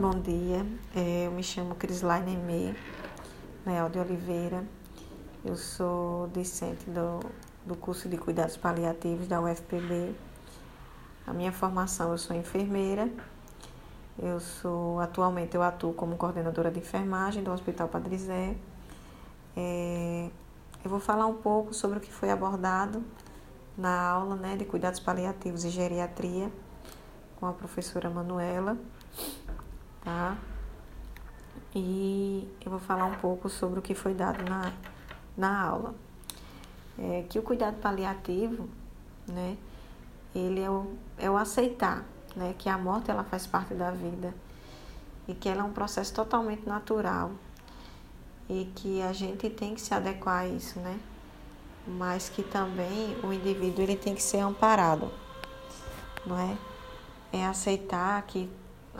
Bom dia, é, eu me chamo Crislaine Emê Leal de Oliveira, eu sou discente do, do curso de Cuidados Paliativos da UFPB. A minha formação, eu sou enfermeira, eu sou, atualmente eu atuo como coordenadora de enfermagem do Hospital Padre Zé. É, eu vou falar um pouco sobre o que foi abordado na aula né, de Cuidados Paliativos e Geriatria com a professora Manuela, tá? E eu vou falar um pouco sobre o que foi dado na, na aula. É que o cuidado paliativo, né, ele é o, é o aceitar, né, que a morte ela faz parte da vida e que ela é um processo totalmente natural e que a gente tem que se adequar a isso, né? Mas que também o indivíduo ele tem que ser amparado, não é? é aceitar que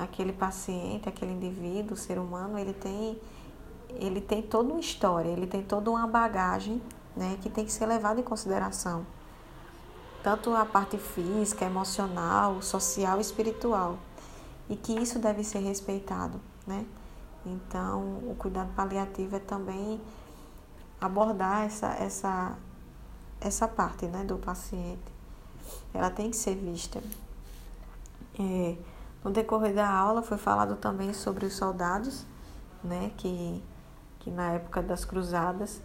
aquele paciente, aquele indivíduo, ser humano, ele tem ele tem toda uma história, ele tem toda uma bagagem, né, que tem que ser levada em consideração. Tanto a parte física, emocional, social e espiritual. E que isso deve ser respeitado, né? Então, o cuidado paliativo é também abordar essa essa essa parte, né, do paciente. Ela tem que ser vista. É, no decorrer da aula foi falado também sobre os soldados, né, que, que na época das cruzadas,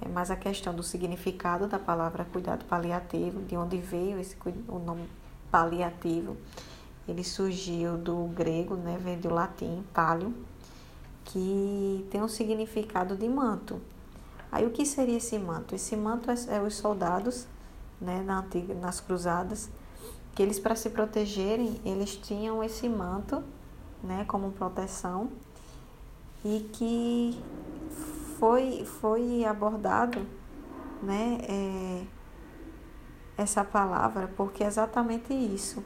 é mais a questão do significado da palavra cuidado paliativo, de onde veio esse, o nome paliativo. Ele surgiu do grego, né, vem do latim, palio, que tem um significado de manto. Aí o que seria esse manto? Esse manto é, é os soldados, né, na antiga, nas cruzadas, que eles para se protegerem, eles tinham esse manto, né, como proteção, e que foi, foi abordado, né, é, essa palavra, porque é exatamente isso.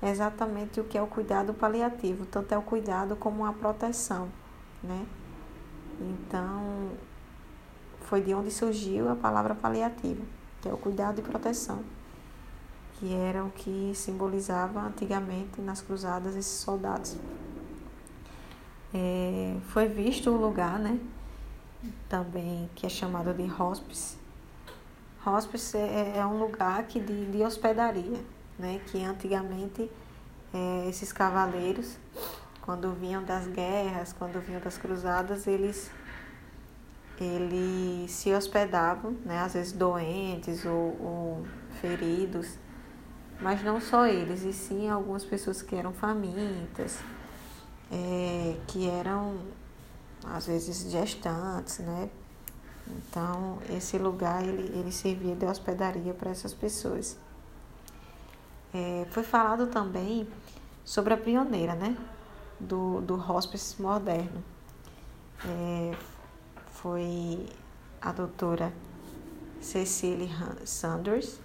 É exatamente o que é o cuidado paliativo, tanto é o cuidado como a proteção, né? Então, foi de onde surgiu a palavra paliativo, que é o cuidado e proteção que era o que simbolizava antigamente nas cruzadas esses soldados. É, foi visto o lugar, né? Também que é chamado de hospice. Hospice é, é um lugar que de, de hospedaria, né? Que antigamente é, esses cavaleiros, quando vinham das guerras, quando vinham das cruzadas, eles eles se hospedavam, né? Às vezes doentes ou, ou feridos mas não só eles, e sim algumas pessoas que eram famintas, é, que eram às vezes gestantes, né? Então, esse lugar ele, ele servia de hospedaria para essas pessoas. É, foi falado também sobre a pioneira, né? Do, do hospice moderno. É, foi a doutora Cecily Sanders,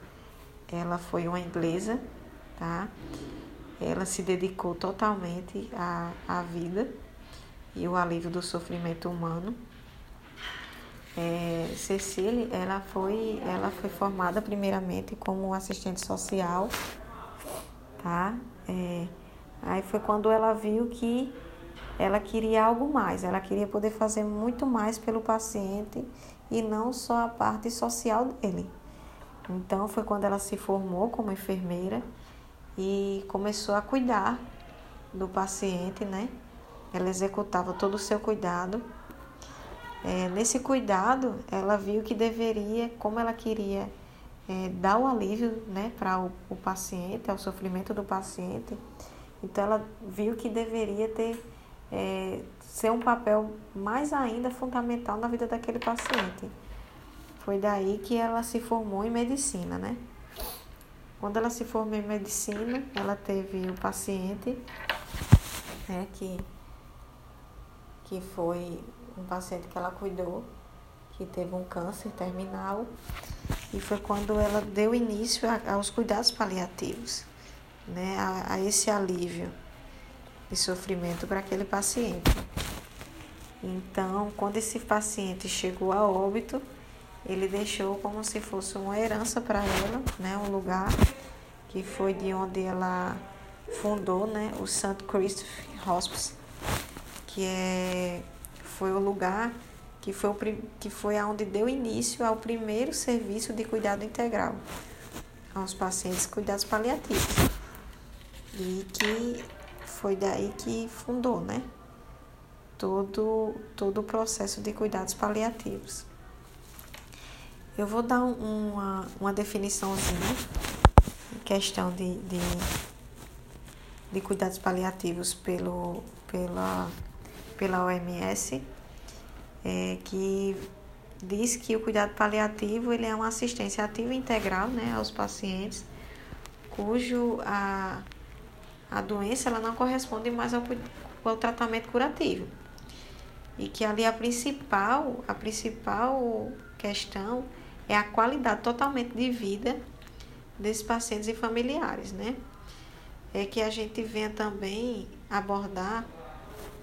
ela foi uma inglesa, tá? Ela se dedicou totalmente à, à vida e o alívio do sofrimento humano. É, Cecília, ela foi, ela foi formada primeiramente como assistente social, tá? É, aí foi quando ela viu que ela queria algo mais, ela queria poder fazer muito mais pelo paciente e não só a parte social dele. Então foi quando ela se formou como enfermeira e começou a cuidar do paciente, né? Ela executava todo o seu cuidado. É, nesse cuidado, ela viu que deveria, como ela queria é, dar o alívio né, para o, o paciente, ao sofrimento do paciente, então ela viu que deveria ter é, ser um papel mais ainda fundamental na vida daquele paciente. Foi daí que ela se formou em medicina, né? Quando ela se formou em medicina, ela teve um paciente, né, que, que foi um paciente que ela cuidou, que teve um câncer terminal, e foi quando ela deu início a, aos cuidados paliativos, né, a, a esse alívio de sofrimento para aquele paciente. Então, quando esse paciente chegou a óbito, ele deixou como se fosse uma herança para ela, né, um lugar que foi de onde ela fundou né, o St. Christopher Hospice, que é, foi o lugar que foi, o, que foi onde deu início ao primeiro serviço de cuidado integral aos pacientes cuidados paliativos. E que foi daí que fundou, né? Todo, todo o processo de cuidados paliativos. Eu vou dar uma, uma definiçãozinha em questão de, de, de cuidados paliativos pelo, pela, pela OMS, é, que diz que o cuidado paliativo ele é uma assistência ativa integral né, aos pacientes cujo a, a doença ela não corresponde mais ao, ao tratamento curativo. E que ali a principal, a principal questão é a qualidade totalmente de vida desses pacientes e familiares, né? É que a gente venha também abordar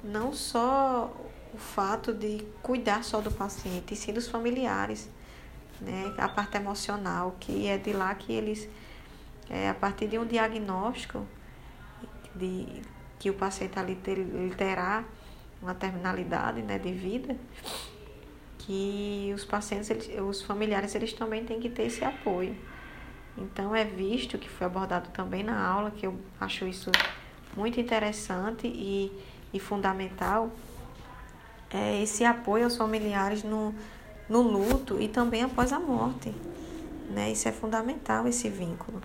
não só o fato de cuidar só do paciente, e sim dos familiares, né? A parte emocional, que é de lá que eles, é, a partir de um diagnóstico de que o paciente ali terá uma terminalidade, né, de vida, que os pacientes, os familiares, eles também têm que ter esse apoio. Então é visto que foi abordado também na aula, que eu acho isso muito interessante e, e fundamental, é esse apoio aos familiares no, no luto e também após a morte. Né? Isso é fundamental, esse vínculo.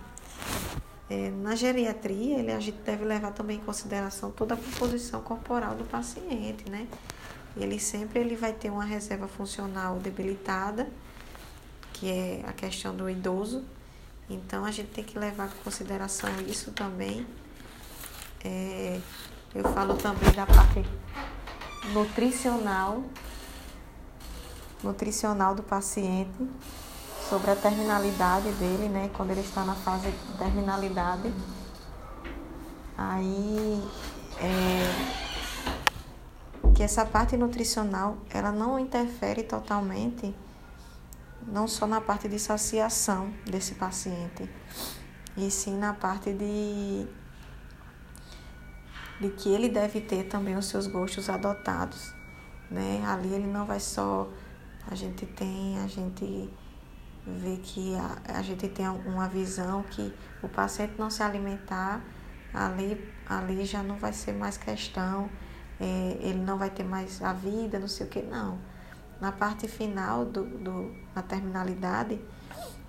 É, na geriatria, ele, a gente deve levar também em consideração toda a composição corporal do paciente, né? Ele sempre ele vai ter uma reserva funcional debilitada, que é a questão do idoso. Então, a gente tem que levar em consideração isso também. É, eu falo também da parte nutricional, nutricional do paciente, sobre a terminalidade dele, né? Quando ele está na fase de terminalidade. Aí é, que essa parte nutricional ela não interfere totalmente, não só na parte de saciação desse paciente, e sim na parte de de que ele deve ter também os seus gostos adotados, né? Ali ele não vai só a gente tem, a gente vê que a, a gente tem uma visão que o paciente não se alimentar, ali, ali já não vai ser mais questão, é, ele não vai ter mais a vida, não sei o que, não. Na parte final, do, do, na terminalidade,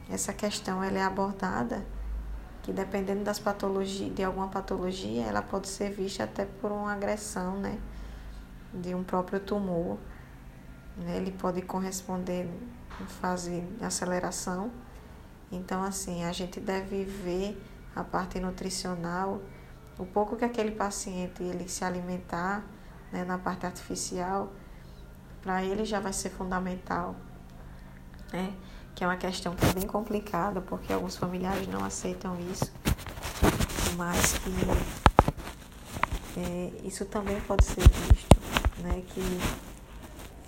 essa questão ela é abordada que dependendo das patologias, de alguma patologia, ela pode ser vista até por uma agressão, né? De um próprio tumor. Né? Ele pode corresponder em fase de aceleração. Então, assim, a gente deve ver a parte nutricional, o pouco que aquele paciente ele se alimentar né, na parte artificial, para ele já vai ser fundamental, né? que é uma questão que é bem complicada, porque alguns familiares não aceitam isso, mas que é, isso também pode ser visto, né? Que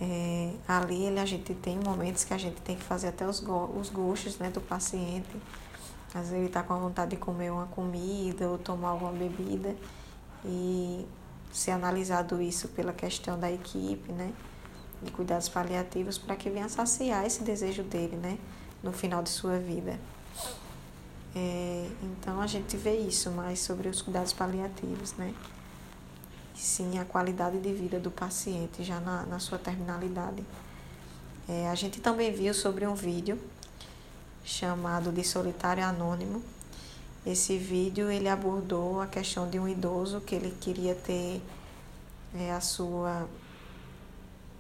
é, ali ele, a gente tem momentos que a gente tem que fazer até os, go os gostos né, do paciente. Às vezes ele está com a vontade de comer uma comida ou tomar alguma bebida e ser analisado isso pela questão da equipe, né? de cuidados paliativos para que venha saciar esse desejo dele, né, no final de sua vida. É, então a gente vê isso mais sobre os cuidados paliativos, né? Sim, a qualidade de vida do paciente já na, na sua terminalidade. É, a gente também viu sobre um vídeo chamado de Solitário Anônimo. Esse vídeo ele abordou a questão de um idoso que ele queria ter é, a sua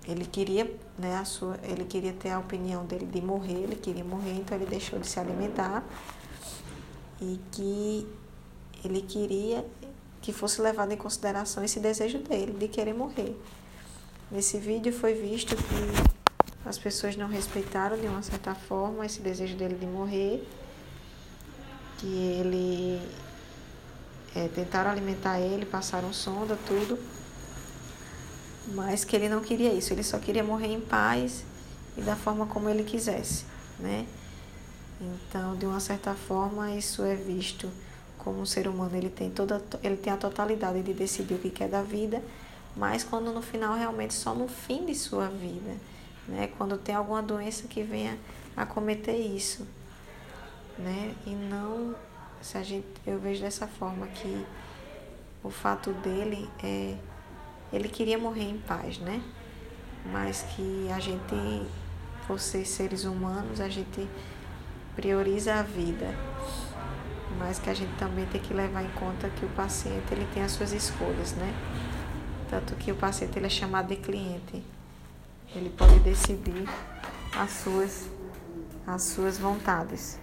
ele queria, né, a sua, ele queria ter a opinião dele de morrer, ele queria morrer, então ele deixou de se alimentar e que ele queria que fosse levado em consideração esse desejo dele de querer morrer. Nesse vídeo foi visto que as pessoas não respeitaram de uma certa forma esse desejo dele de morrer, que ele é, tentaram alimentar ele, passaram sonda, tudo mas que ele não queria isso, ele só queria morrer em paz e da forma como ele quisesse, né? Então, de uma certa forma, isso é visto como um ser humano ele tem toda ele tem a totalidade de decidir o que quer da vida, mas quando no final realmente só no fim de sua vida, né? Quando tem alguma doença que venha a cometer isso, né? E não se a gente eu vejo dessa forma que o fato dele é ele queria morrer em paz, né? Mas que a gente, por ser seres humanos, a gente prioriza a vida, mas que a gente também tem que levar em conta que o paciente ele tem as suas escolhas, né? Tanto que o paciente ele é chamado de cliente. Ele pode decidir as suas as suas vontades.